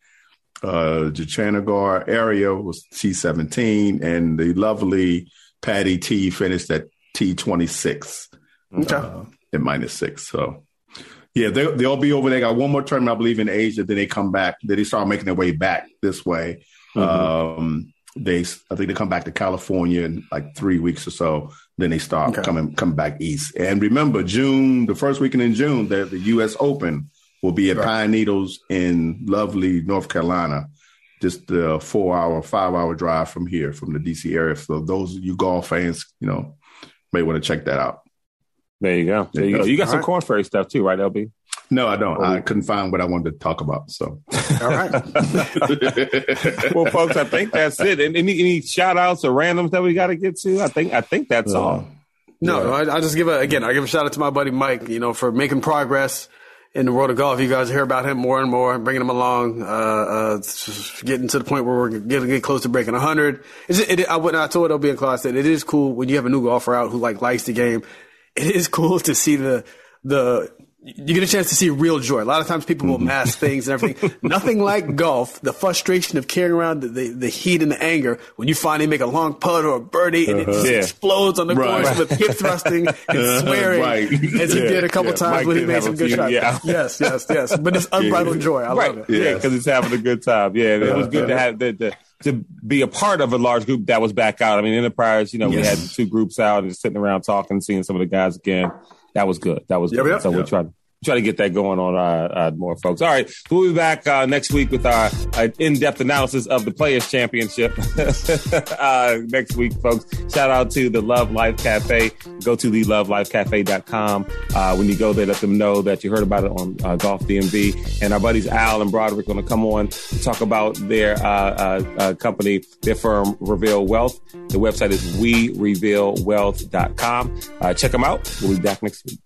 S4: Uh, Jachanagar area was T seventeen, and the lovely Patty T finished at T twenty six
S3: okay.
S4: uh, at minus six. So, yeah, they, they'll be over there. Got one more tournament, I believe, in Asia. Then they come back. Then they start making their way back this way. Um, they, I think they come back to California in like three weeks or so. Then they start
S3: Okay.
S4: coming coming back east. And remember, June, the first weekend in June, the, the U.S. Open will be at
S3: Right.
S4: Pine Needles in lovely North Carolina. Just a four hour, five hour drive from here, from the DC area. So those of you golf fans, you know, may want to check that out.
S2: There you go. There you go. You got some Corn Ferry stuff too, right, LB?
S4: No, I don't. I couldn't find what I wanted to talk about. So,
S3: All right.
S2: well, folks, I think that's it. And any, any shout outs or randoms that we got to get to? I think I think that's
S4: Uh,
S2: all.
S3: No, I, I just give a again. I give a shout out to my buddy Mike. You know, for making progress in the world of golf. You guys hear about him more and more, bringing him along, uh, uh, getting to the point where we're getting get close to breaking hundred. It, it, I went. I told LB in class that it is cool when you have a new golfer out who like likes the game. It is cool to see the the. You get a chance to see real joy. A lot of times people will mm-hmm. mask things and everything. Nothing like golf, the frustration of carrying around the, the, the heat and the anger when you finally make a long putt or a birdie and it just uh-huh.
S2: Yeah.
S3: explodes on the
S4: Right.
S3: course with hip thrusting and uh-huh. swearing
S4: Right.
S3: as he
S2: Yeah.
S3: did a couple
S2: Yeah.
S3: times
S2: Mike
S3: when he made some good
S2: few,
S3: shots. Yes, yes, yes. But it's unbridled joy. I
S2: right.
S3: love it.
S2: Yeah, because he's having a good time. Yeah, it was good to uh-huh. have the, the to be a part of a large group that was back out. I mean, Enterprise, you know, we had two groups out and just sitting around talking, seeing some of the guys again. That was good. That was
S3: Yep,
S2: good.
S3: yep.
S2: so we'll try to try to get that going on uh, uh, more folks. All right, we'll be back uh, next week with our in-depth analysis of the Players Championship next week, folks. Shout out to the Love Life Cafe. Go to the lovelifecafe.com. Uh, when you go there, let them know that you heard about it on Golf DMV. And our buddies Al and Broderick are going to come on to talk about their company, their firm, Reveal Wealth. The website is werevealwealth.com. Uh, check them out. We'll be back next week.